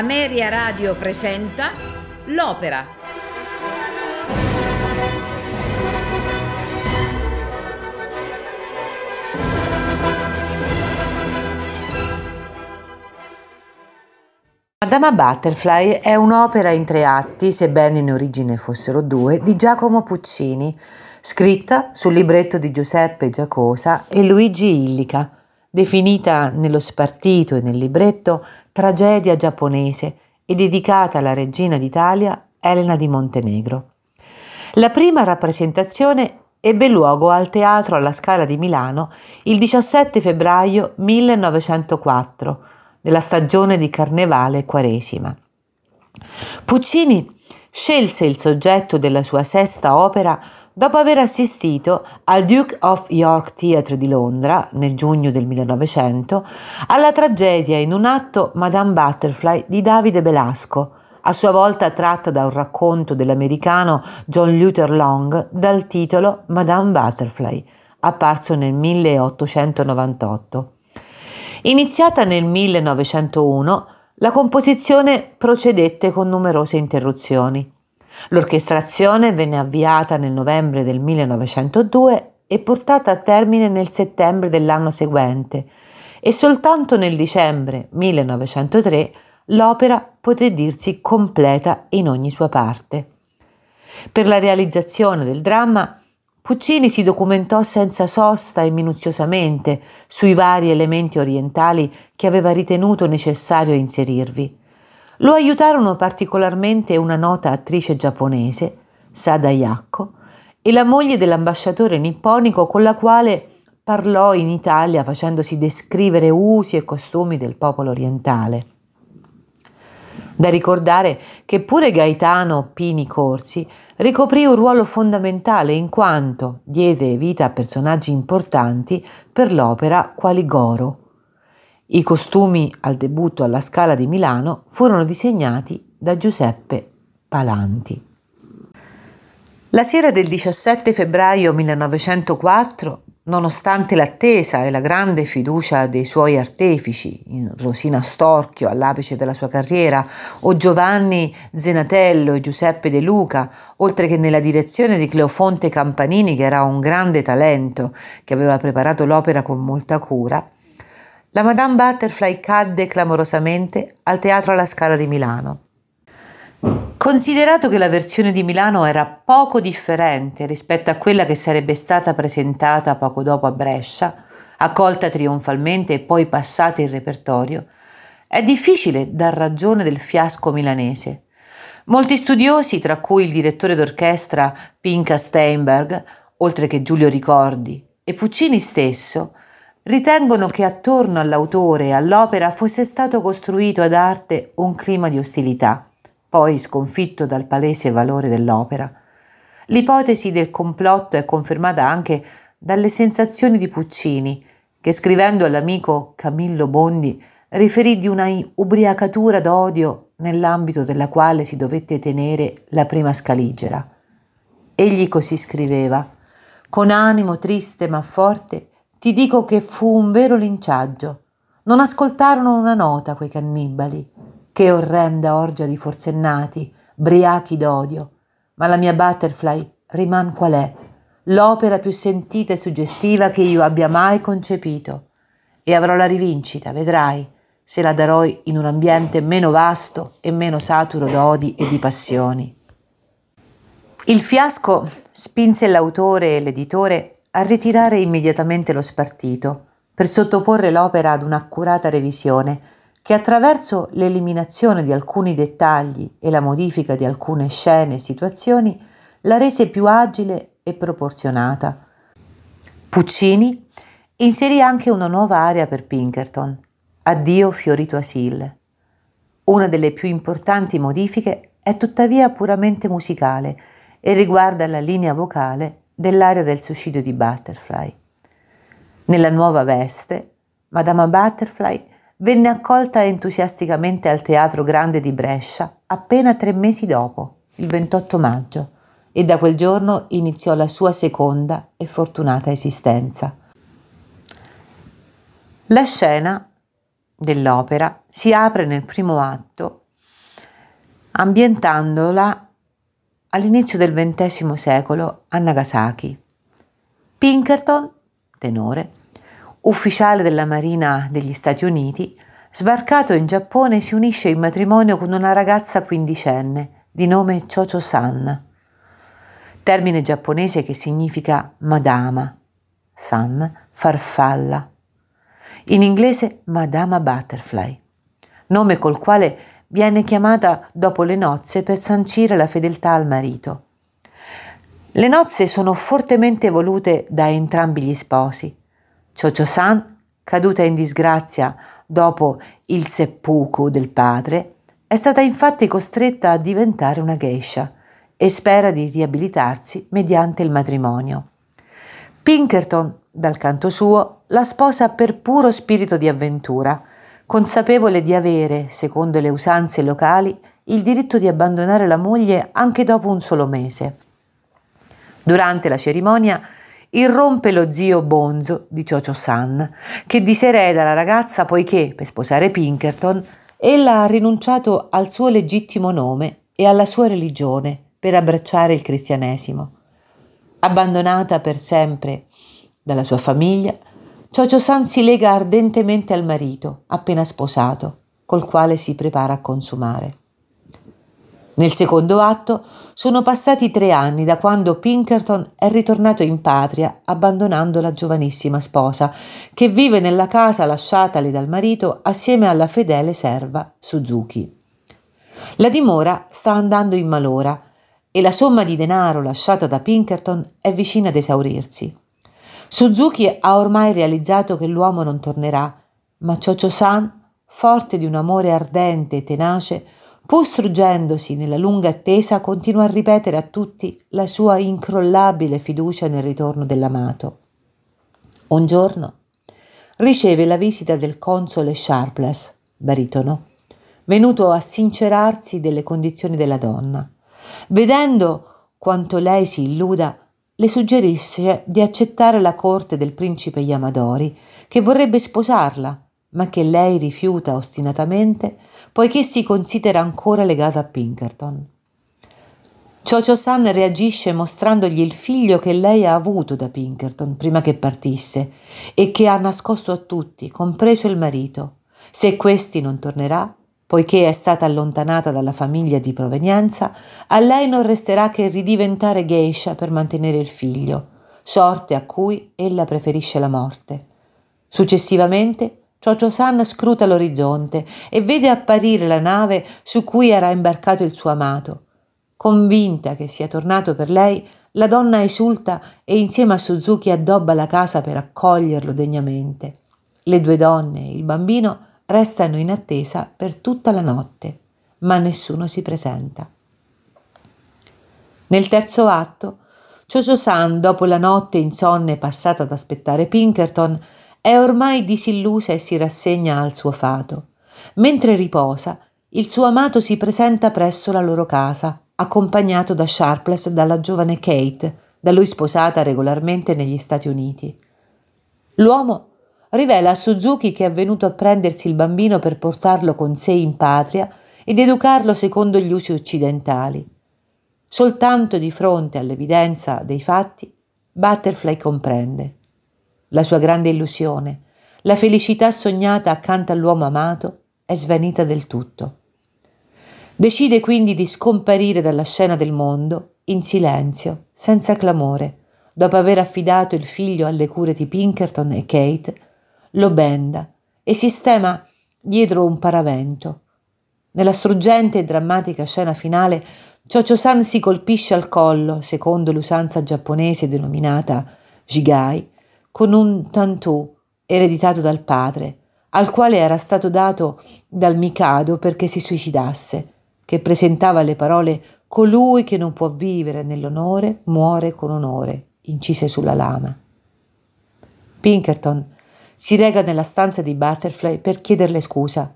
Ameria Radio presenta L'Opera. Madama Butterfly è un'opera in tre atti, sebbene in origine fossero due, di Giacomo Puccini, scritta sul libretto di Giuseppe Giacosa e Luigi Illica, definita nello spartito e nel libretto tragedia giapponese e dedicata alla regina d'Italia Elena di Montenegro. La prima rappresentazione ebbe luogo al Teatro alla Scala di Milano il 17 febbraio 1904, nella stagione di Carnevale Quaresima. Puccini scelse il soggetto della sua sesta opera dopo aver assistito al Duke of York Theatre di Londra nel giugno del 1900 alla tragedia in un atto Madame Butterfly di Davide Belasco, a sua volta tratta da un racconto dell'americano John Luther Long dal titolo Madame Butterfly, apparso nel 1898. Iniziata nel 1901, la composizione procedette con numerose interruzioni. L'orchestrazione venne avviata nel novembre del 1902 e portata a termine nel settembre dell'anno seguente e soltanto nel dicembre 1903 l'opera poté dirsi completa in ogni sua parte. Per la realizzazione del dramma Puccini si documentò senza sosta e minuziosamente sui vari elementi orientali che aveva ritenuto necessario inserirvi. Lo aiutarono particolarmente una nota attrice giapponese, Sada Yakko, e la moglie dell'ambasciatore nipponico con la quale parlò in Italia facendosi descrivere usi e costumi del popolo orientale. Da ricordare che pure Gaetano Pini Corsi ricoprì un ruolo fondamentale in quanto diede vita a personaggi importanti per l'opera quali Goro. I costumi al debutto alla Scala di Milano furono disegnati da Giuseppe Palanti. La sera del 17 febbraio 1904, nonostante l'attesa e la grande fiducia dei suoi artefici, in Rosina Storchio all'apice della sua carriera, o Giovanni Zenatello e Giuseppe De Luca, oltre che nella direzione di Cleofonte Campanini, che era un grande talento, che aveva preparato l'opera con molta cura, la Madame Butterfly cadde clamorosamente al Teatro alla Scala di Milano. Considerato che la versione di Milano era poco differente rispetto a quella che sarebbe stata presentata poco dopo a Brescia, accolta trionfalmente e poi passata in repertorio, è difficile dar ragione del fiasco milanese. Molti studiosi, tra cui il direttore d'orchestra Pinca Steinberg, oltre che Giulio Ricordi, e Puccini stesso, ritengono che attorno all'autore e all'opera fosse stato costruito ad arte un clima di ostilità, poi sconfitto dal palese valore dell'opera. L'ipotesi del complotto è confermata anche dalle sensazioni di Puccini, che scrivendo all'amico Camillo Bondi riferì di una ubriacatura d'odio nell'ambito della quale si dovette tenere la prima scaligera. Egli così scriveva, con animo triste ma forte, ti dico che fu un vero linciaggio. Non ascoltarono una nota quei cannibali. Che orrenda orgia di forsennati, briachi d'odio. Ma la mia butterfly riman qual è, l'opera più sentita e suggestiva che io abbia mai concepito. E avrò la rivincita, vedrai, se la darò in un ambiente meno vasto e meno saturo d'odi e di passioni. Il fiasco spinse l'autore e l'editore a ritirare immediatamente lo spartito per sottoporre l'opera ad un'accurata revisione che attraverso l'eliminazione di alcuni dettagli e la modifica di alcune scene e situazioni la rese più agile e proporzionata. Puccini inserì anche una nuova area per Pinkerton, Addio fiorito asil. Una delle più importanti modifiche è tuttavia puramente musicale e riguarda la linea vocale dell'area del suicidio di Butterfly. Nella nuova veste, Madama Butterfly venne accolta entusiasticamente al Teatro Grande di Brescia appena tre mesi dopo, il 28 maggio, e da quel giorno iniziò la sua seconda e fortunata esistenza. La scena dell'opera si apre nel primo atto ambientandola all'inizio del XX secolo a Nagasaki. Pinkerton, tenore, ufficiale della Marina degli Stati Uniti, sbarcato in Giappone si unisce in matrimonio con una ragazza quindicenne di nome Chocho-san, termine giapponese che significa madama, san, farfalla, in inglese Madama Butterfly, nome col quale viene chiamata dopo le nozze per sancire la fedeltà al marito. Le nozze sono fortemente volute da entrambi gli sposi. Chocho-san, caduta in disgrazia dopo il seppuku del padre, è stata infatti costretta a diventare una geisha e spera di riabilitarsi mediante il matrimonio. Pinkerton, dal canto suo, la sposa per puro spirito di avventura, consapevole di avere, secondo le usanze locali, il diritto di abbandonare la moglie anche dopo un solo mese. Durante la cerimonia irrompe lo zio Bonzo di Chocho San, che disereda la ragazza poiché, per sposare Pinkerton, ella ha rinunciato al suo legittimo nome e alla sua religione per abbracciare il cristianesimo. Abbandonata per sempre dalla sua famiglia, Chocho San si lega ardentemente al marito, appena sposato, col quale si prepara a consumare. Nel secondo atto sono passati tre anni da quando Pinkerton è ritornato in patria abbandonando la giovanissima sposa che vive nella casa lasciatale dal marito assieme alla fedele serva Suzuki. La dimora sta andando in malora e la somma di denaro lasciata da Pinkerton è vicina ad esaurirsi. Suzuki ha ormai realizzato che l'uomo non tornerà, ma Chocho-san, forte di un amore ardente e tenace, pur struggendosi nella lunga attesa, continua a ripetere a tutti la sua incrollabile fiducia nel ritorno dell'amato. Un giorno riceve la visita del console Sharpless, baritono, venuto a sincerarsi delle condizioni della donna. Vedendo quanto lei si illuda, le suggerisce di accettare la corte del principe Yamadori, che vorrebbe sposarla, ma che lei rifiuta ostinatamente poiché si considera ancora legata a Pinkerton. Chocho-san reagisce mostrandogli il figlio che lei ha avuto da Pinkerton prima che partisse e che ha nascosto a tutti, compreso il marito. Se questi non tornerà, poiché è stata allontanata dalla famiglia di provenienza, a lei non resterà che ridiventare geisha per mantenere il figlio, sorte a cui ella preferisce la morte. Successivamente, Chocho-san scruta l'orizzonte e vede apparire la nave su cui era imbarcato il suo amato. Convinta che sia tornato per lei, la donna esulta e insieme a Suzuki addobba la casa per accoglierlo degnamente. Le due donne e il bambino restano in attesa per tutta la notte, ma nessuno si presenta. Nel terzo atto, Choso-san, dopo la notte insonne passata ad aspettare Pinkerton, è ormai disillusa e si rassegna al suo fato. Mentre riposa, il suo amato si presenta presso la loro casa, accompagnato da Sharpless e dalla giovane Kate, da lui sposata regolarmente negli Stati Uniti. L'uomo rivela a Suzuki che è venuto a prendersi il bambino per portarlo con sé in patria ed educarlo secondo gli usi occidentali. Soltanto di fronte all'evidenza dei fatti, Butterfly comprende. La sua grande illusione, la felicità sognata accanto all'uomo amato, è svanita del tutto. Decide quindi di scomparire dalla scena del mondo in silenzio, senza clamore, dopo aver affidato il figlio alle cure di Pinkerton e Kate lo benda e sistema dietro un paravento. Nella struggente e drammatica scena finale, Chocho-san si colpisce al collo, secondo l'usanza giapponese denominata jigai, con un tantù ereditato dal padre, al quale era stato dato dal Mikado perché si suicidasse, che presentava le parole Colui che non può vivere nell'onore muore con onore, incise sulla lama. Pinkerton si rega nella stanza di Butterfly per chiederle scusa,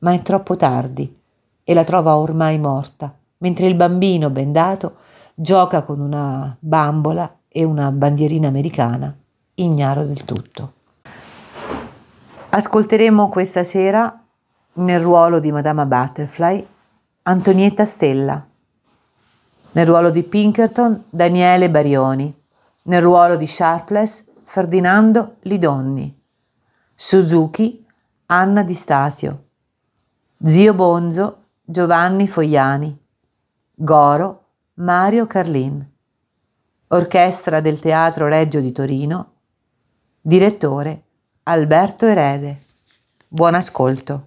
ma è troppo tardi e la trova ormai morta, mentre il bambino bendato gioca con una bambola e una bandierina americana, ignaro del tutto. Ascolteremo questa sera nel ruolo di Madama Butterfly Antonietta Stella. Nel ruolo di Pinkerton Daniele Barioni. Nel ruolo di Sharpless Ferdinando Lidonni. Suzuki Anna Di Stasio. Zio Bonzo Giovanni Fogliani. Goro Mario Carlin. Orchestra del Teatro Reggio di Torino. Direttore Alberto Erede. Buon ascolto.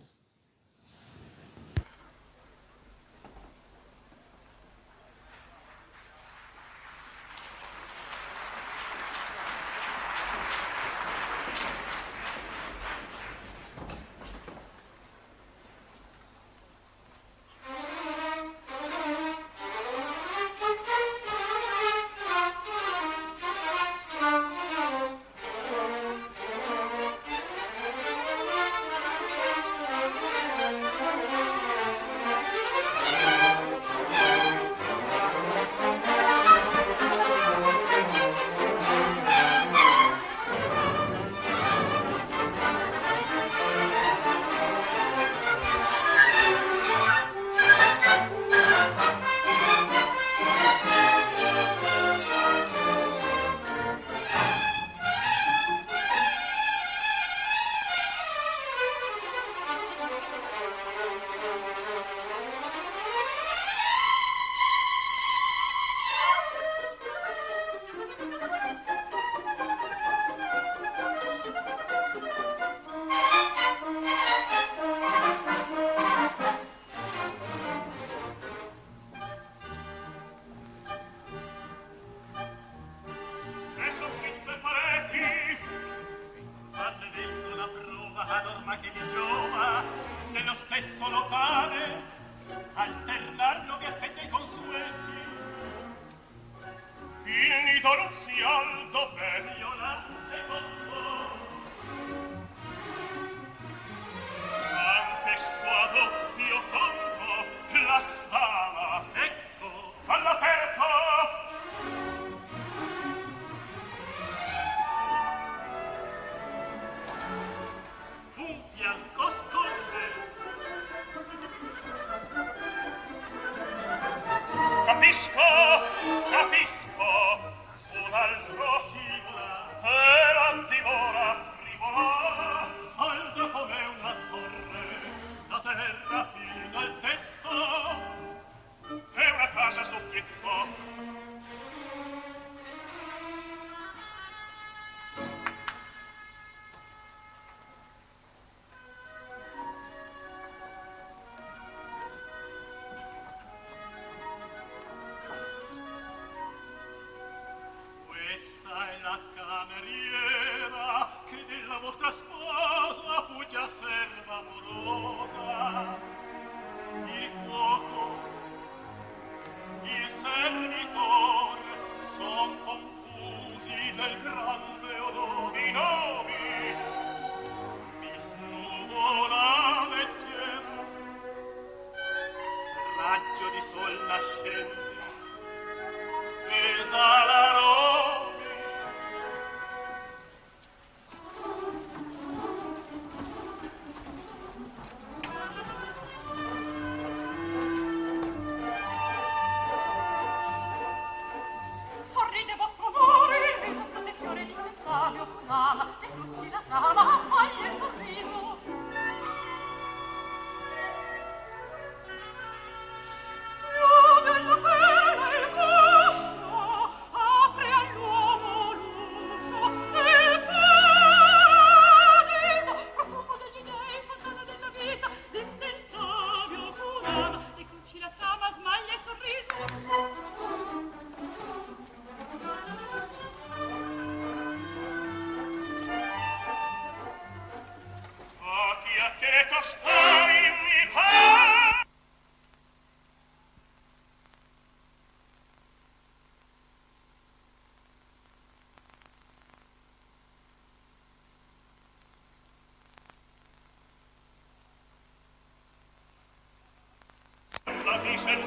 decent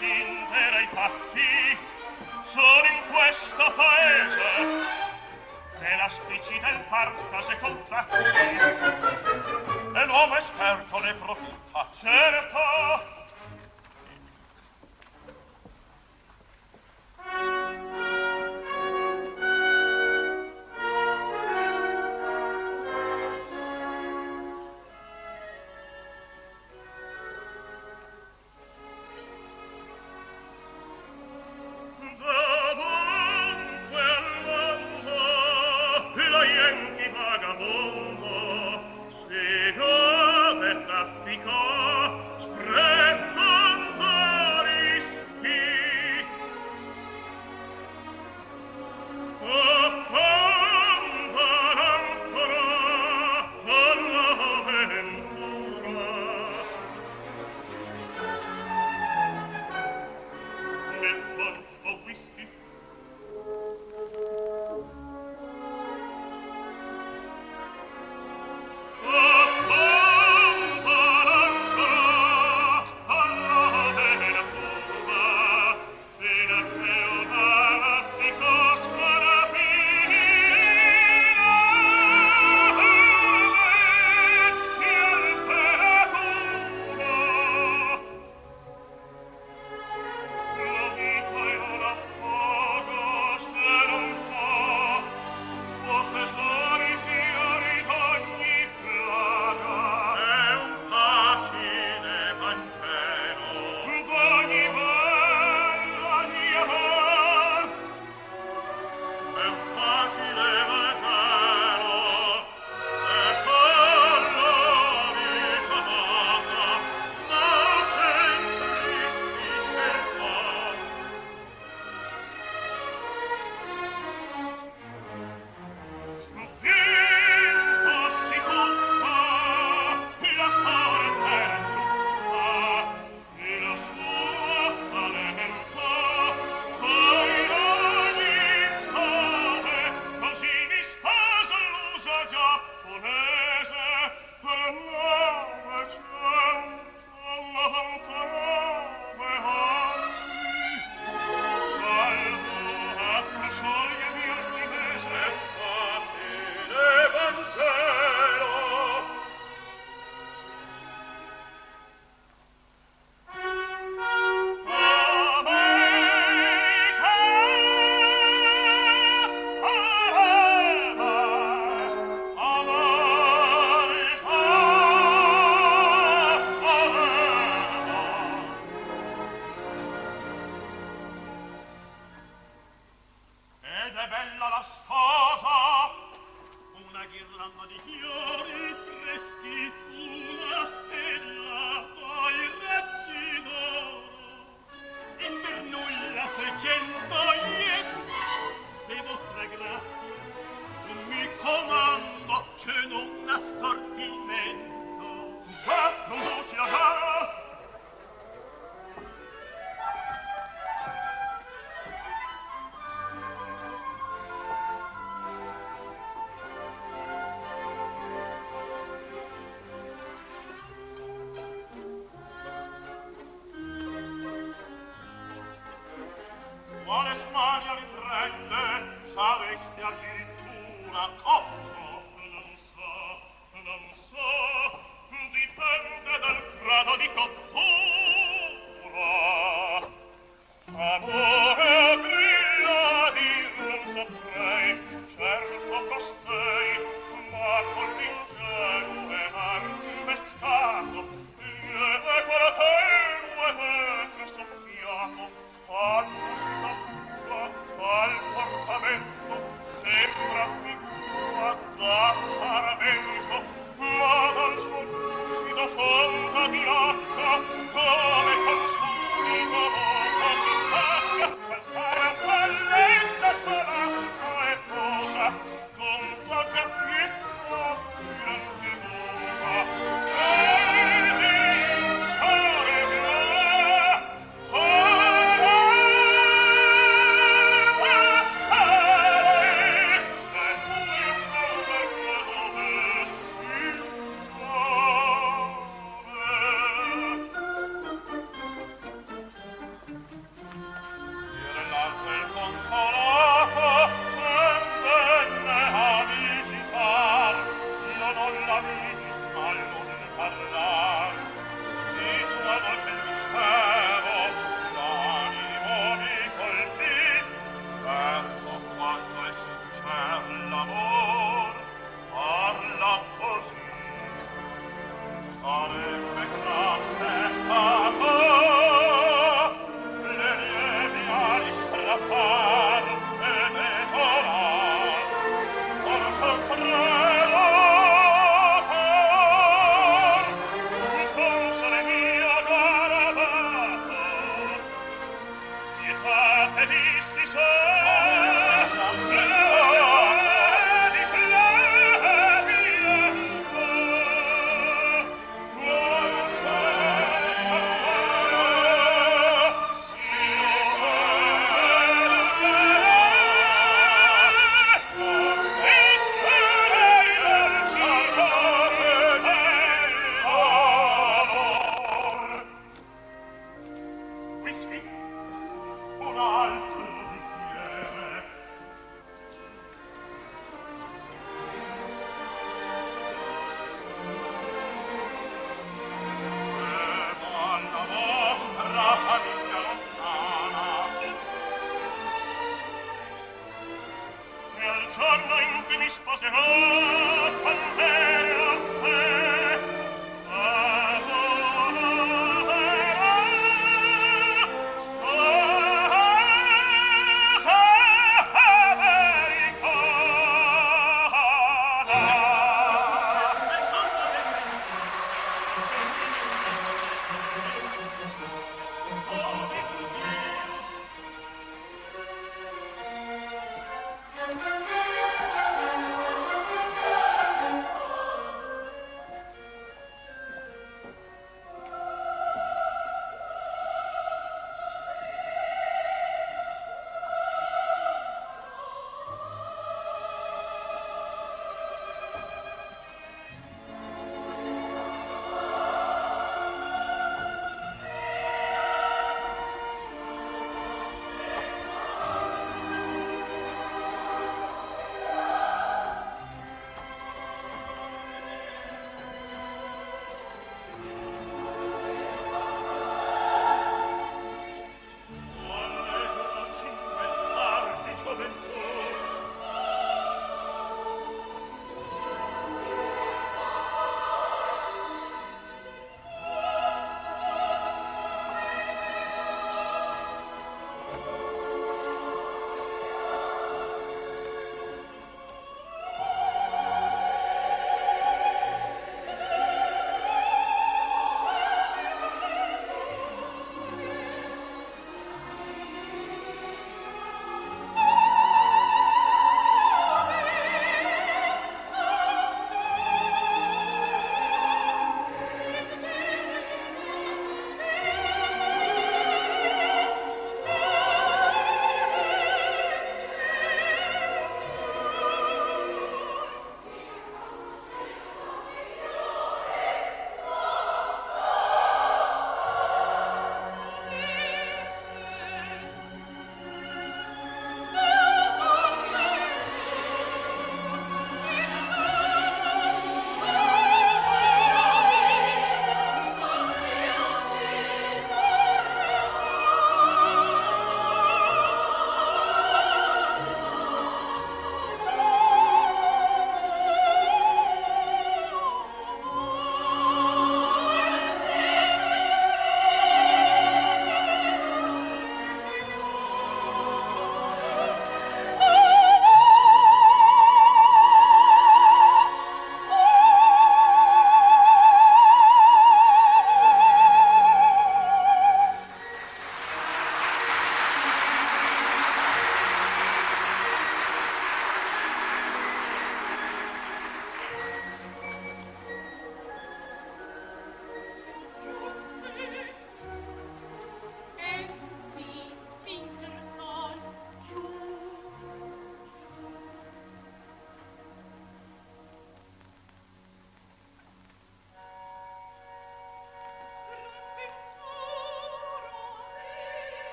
scindere i patti sono in questo paese. Che la spicina il parta se contratti. E l'uomo esperto ne profitta certo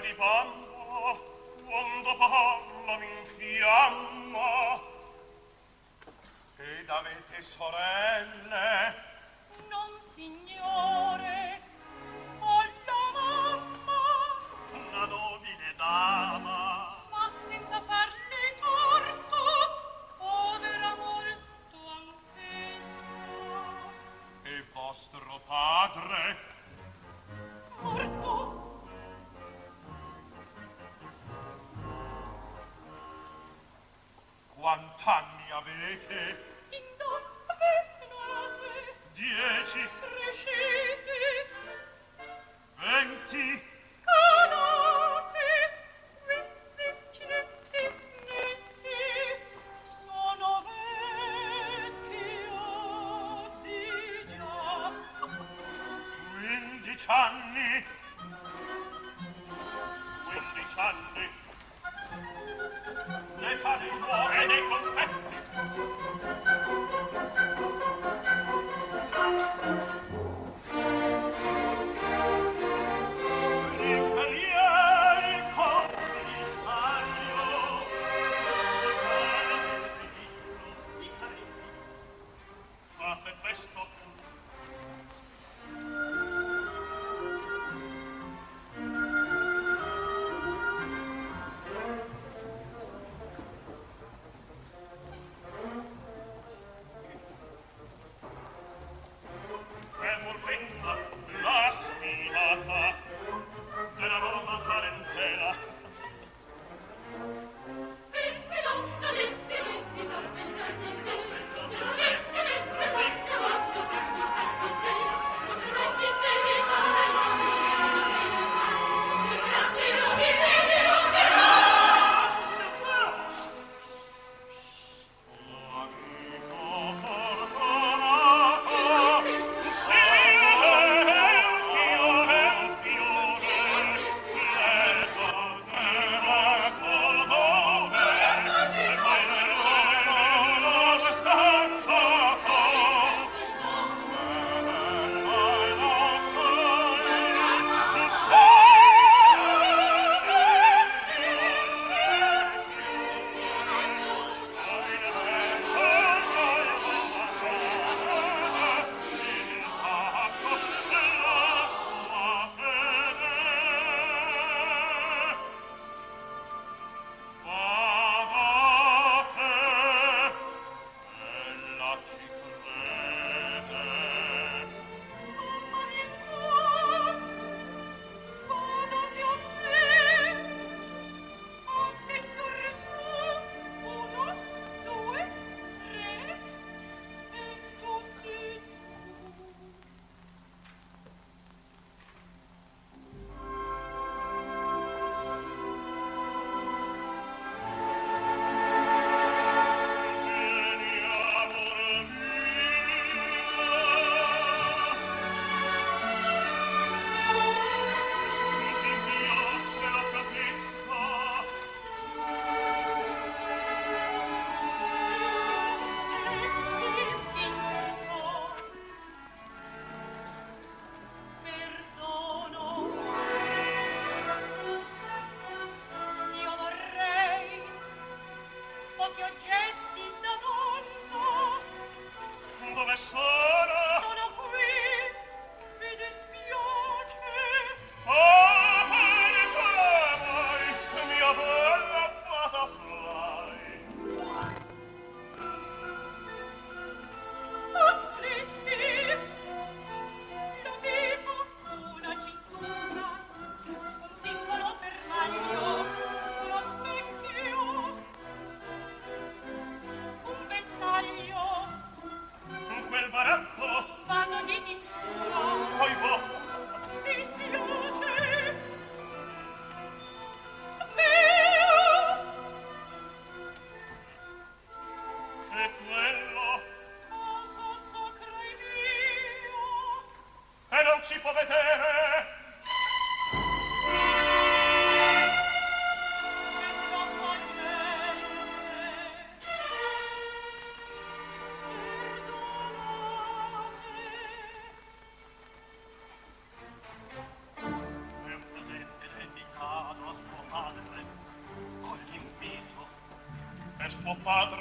di form che ci può vedere. Padre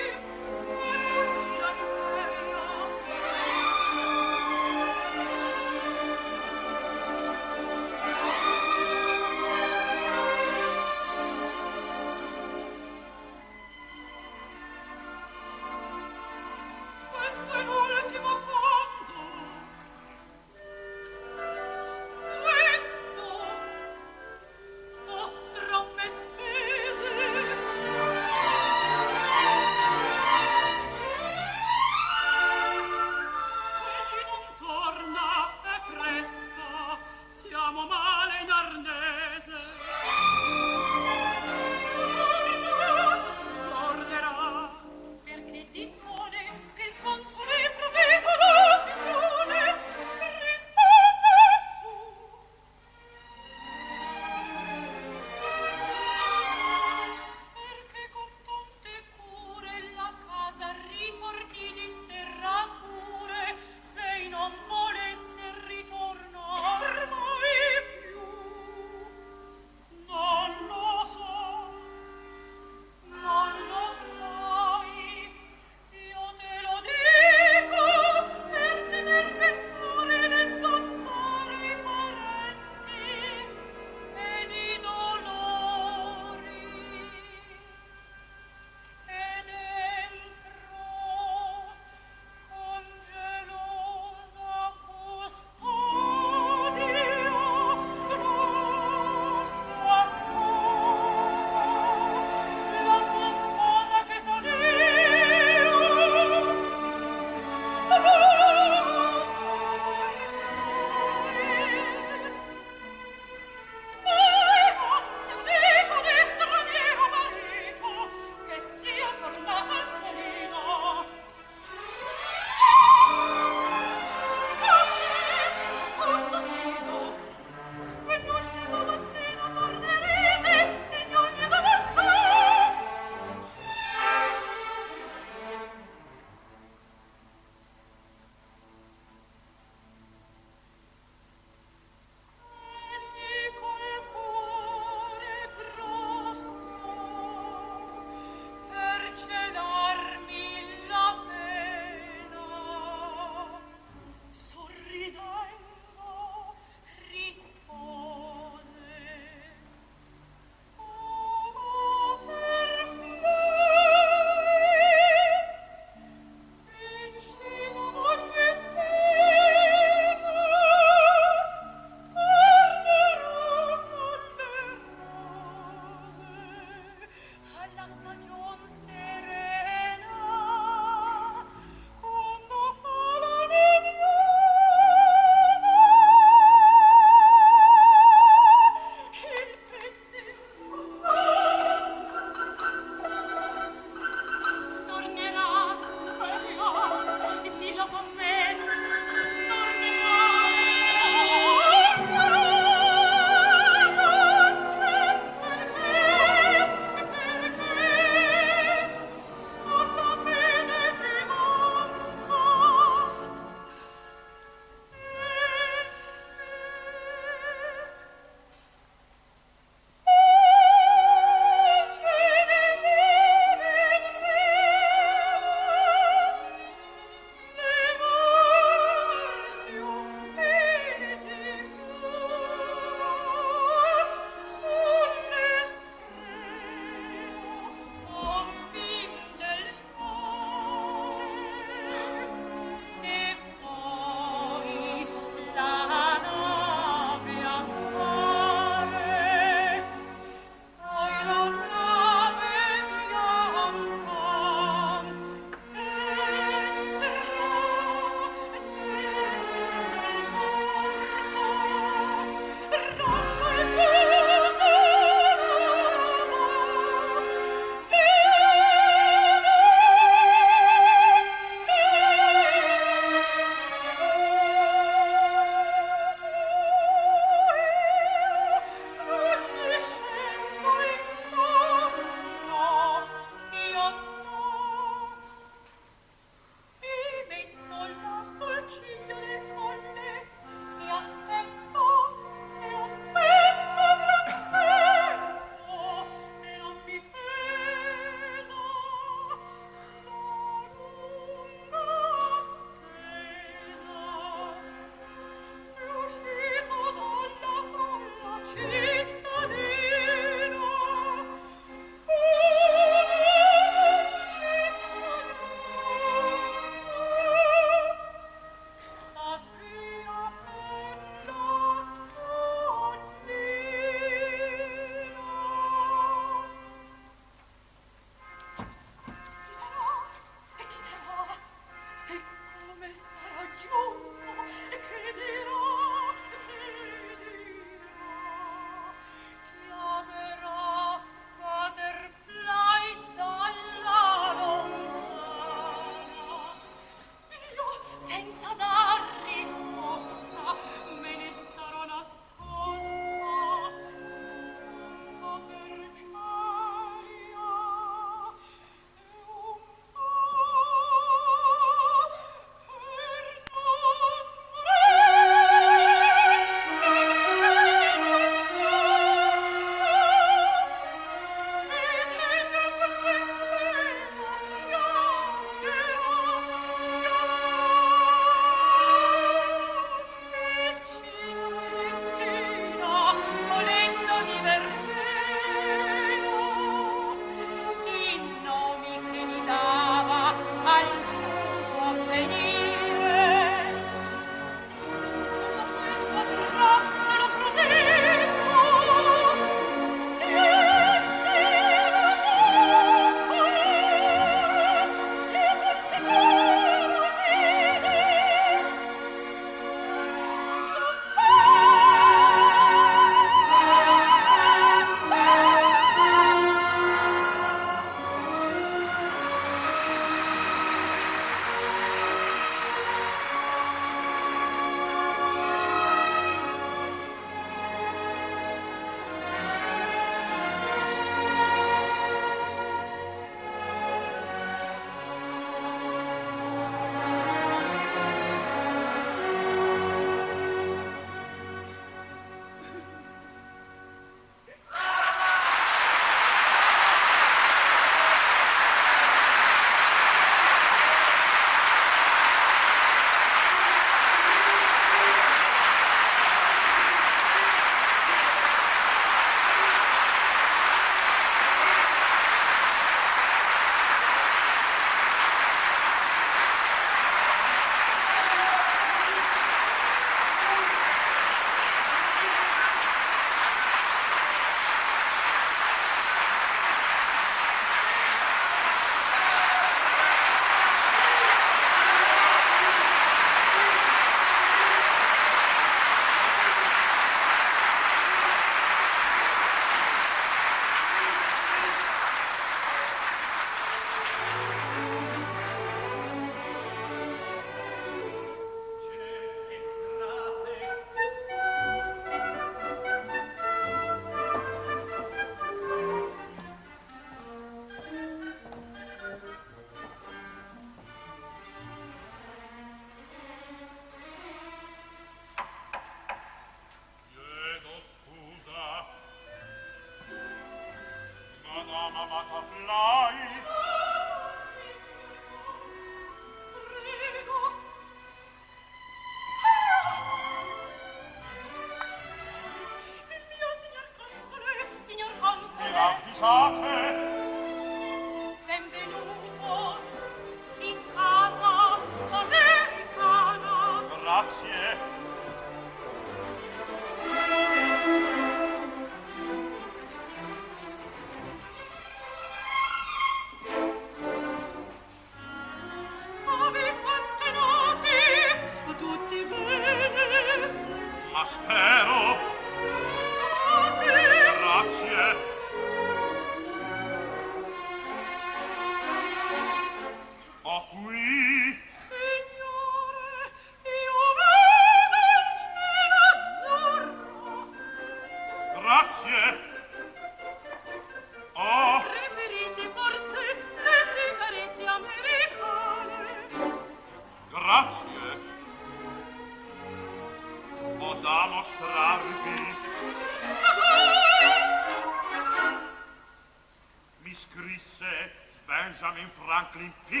moglie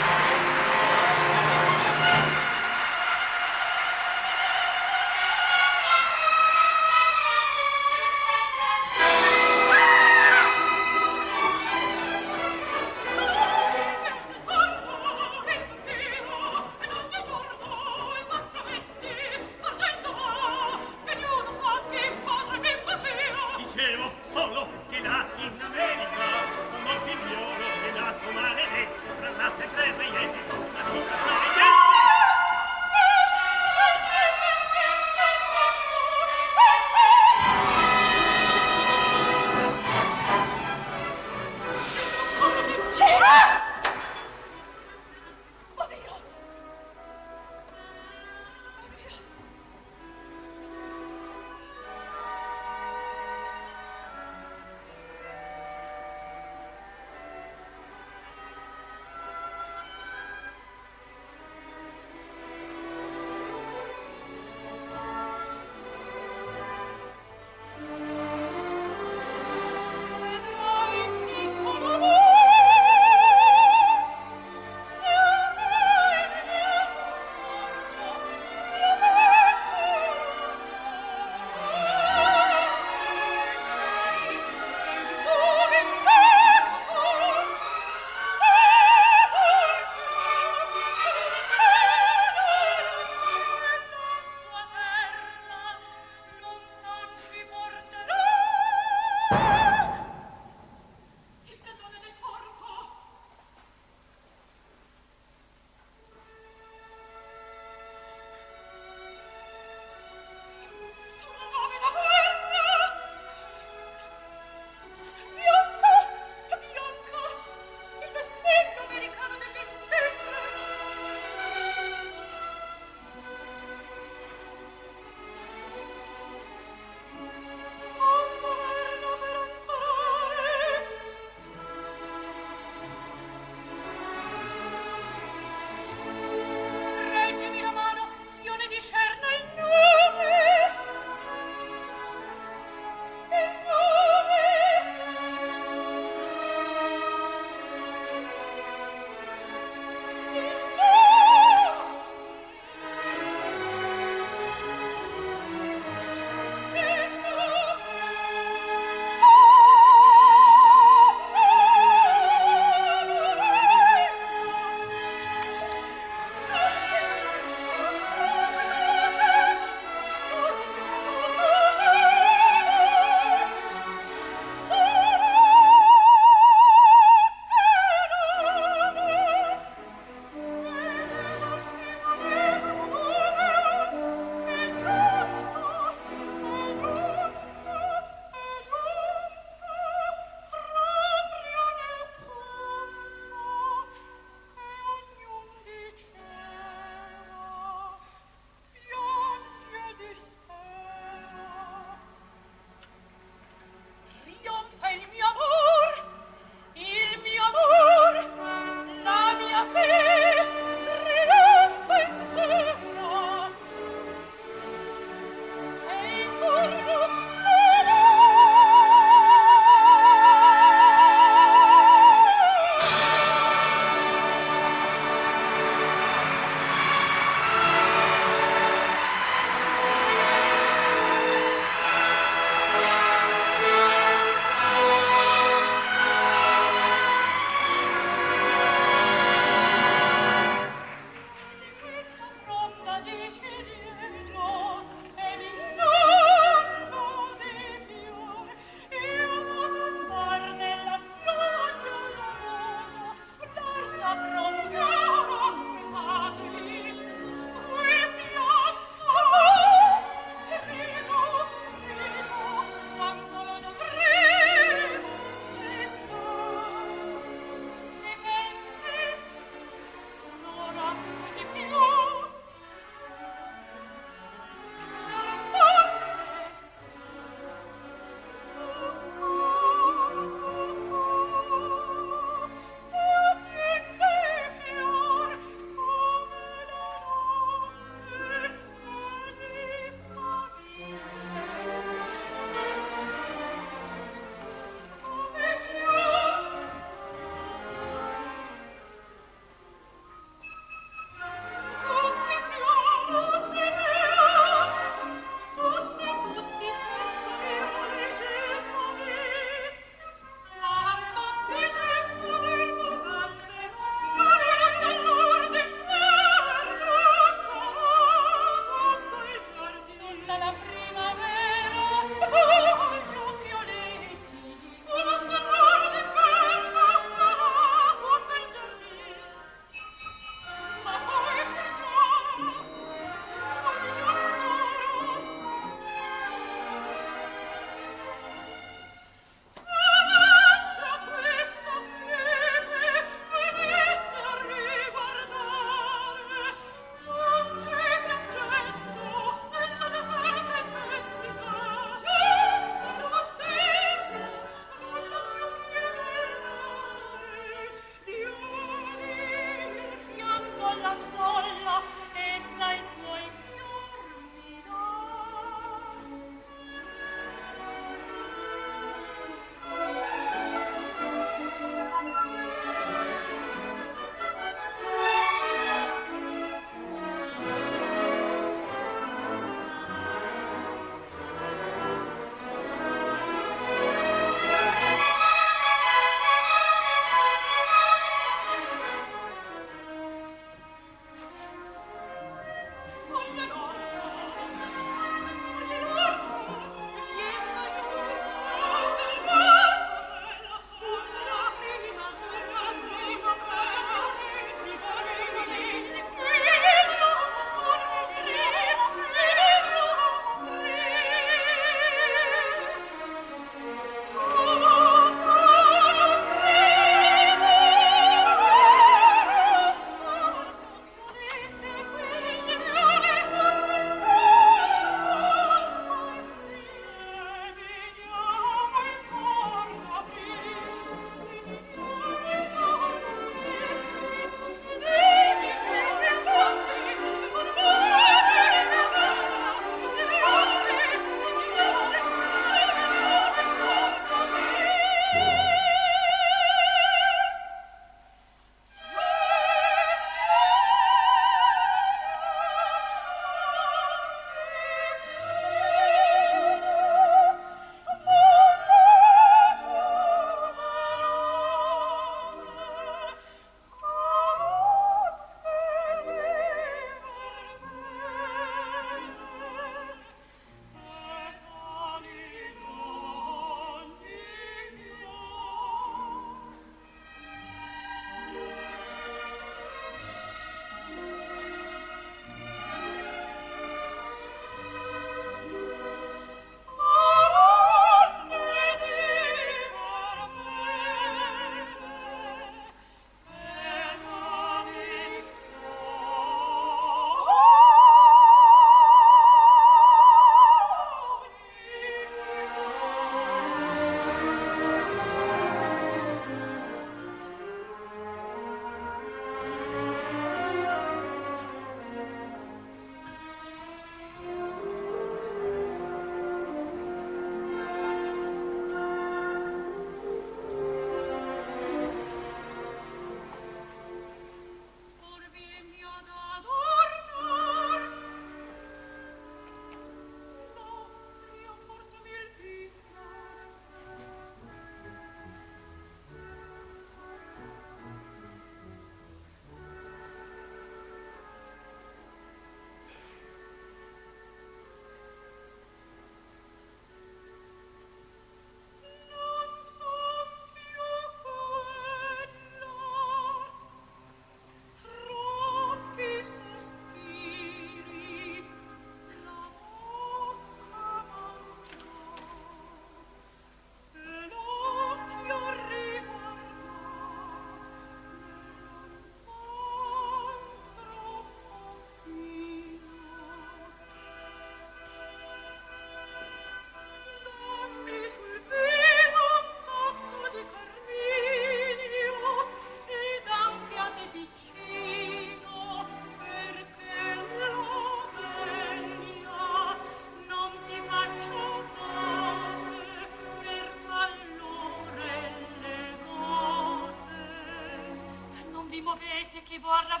che chi vorrà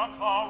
Oh,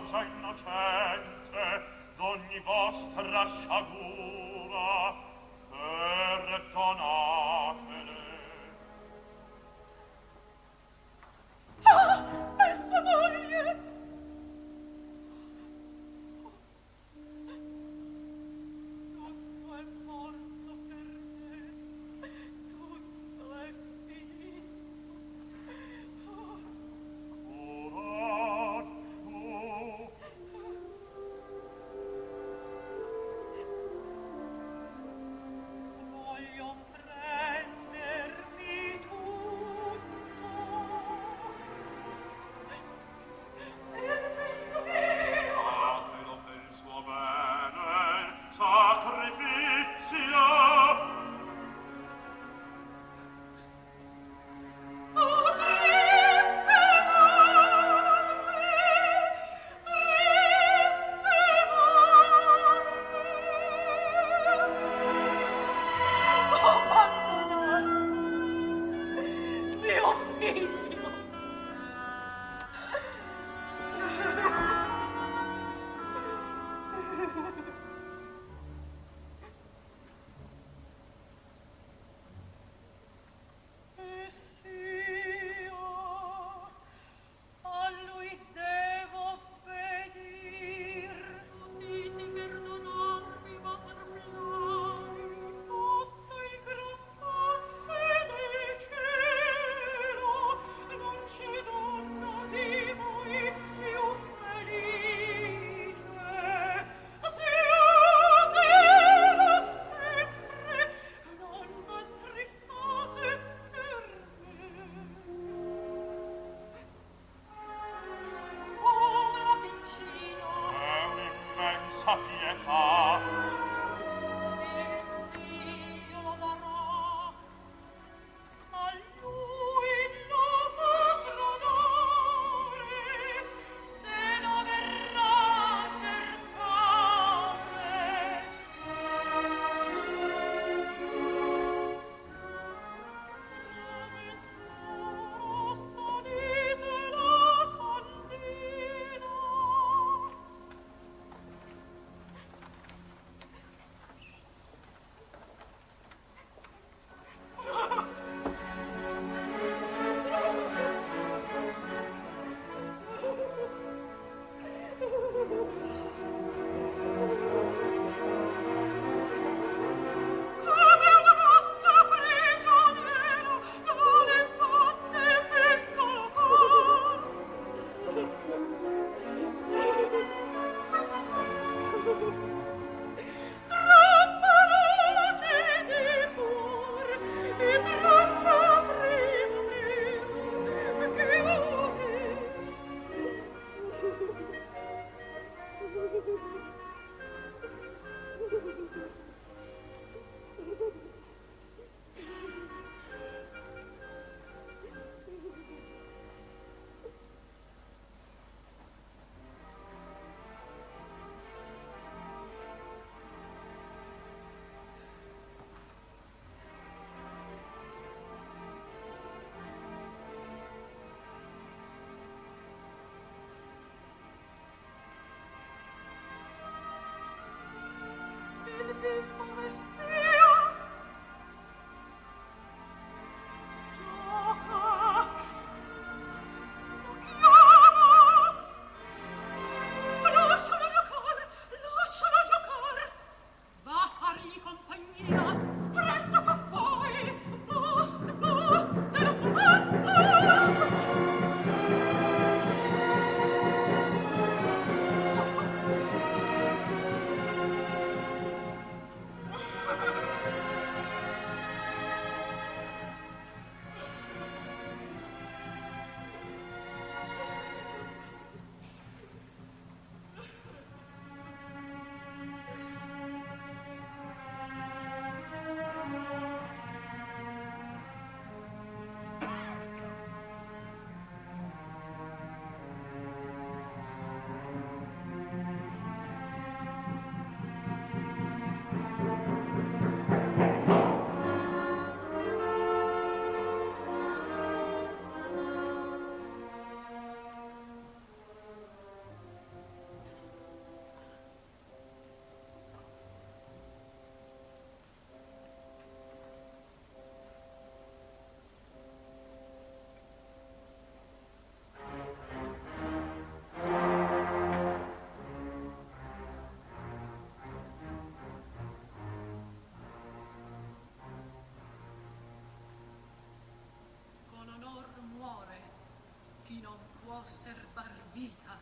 serbar vita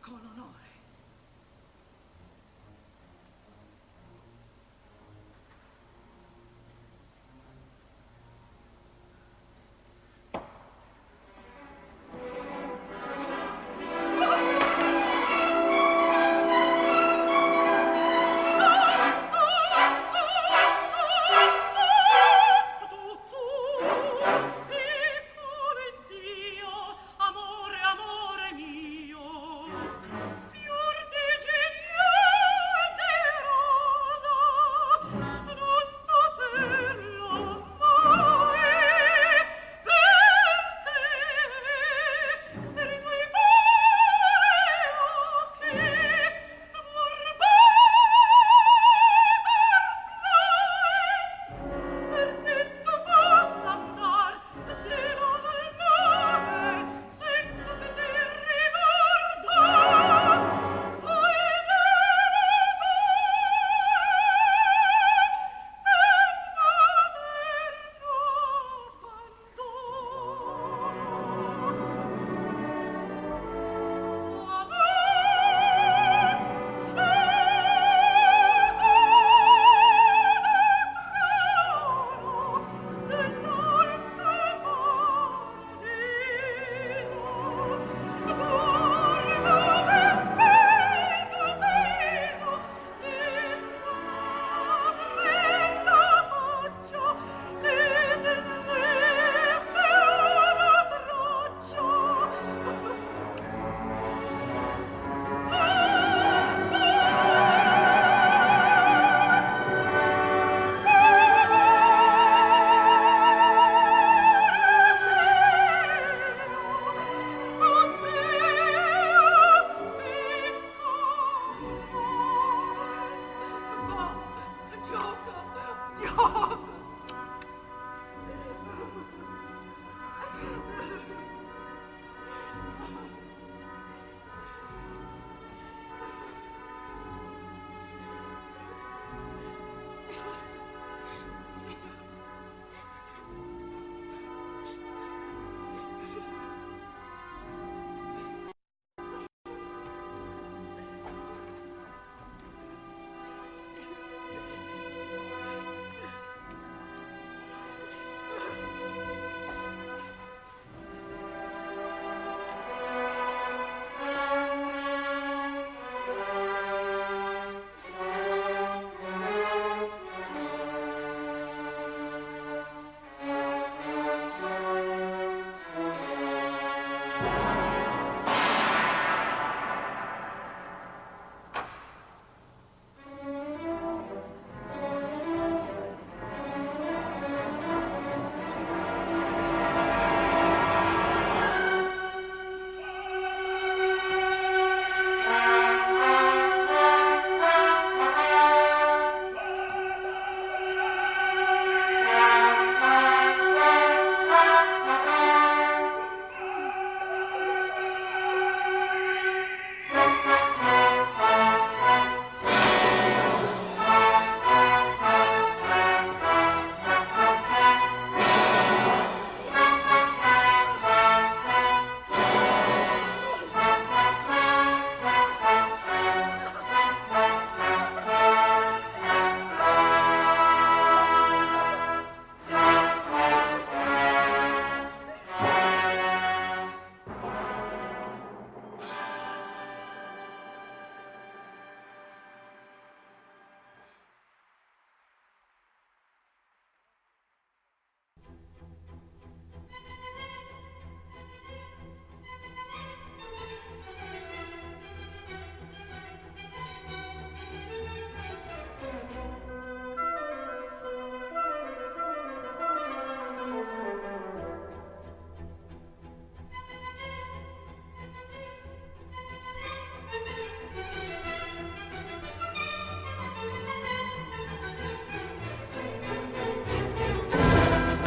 con onore.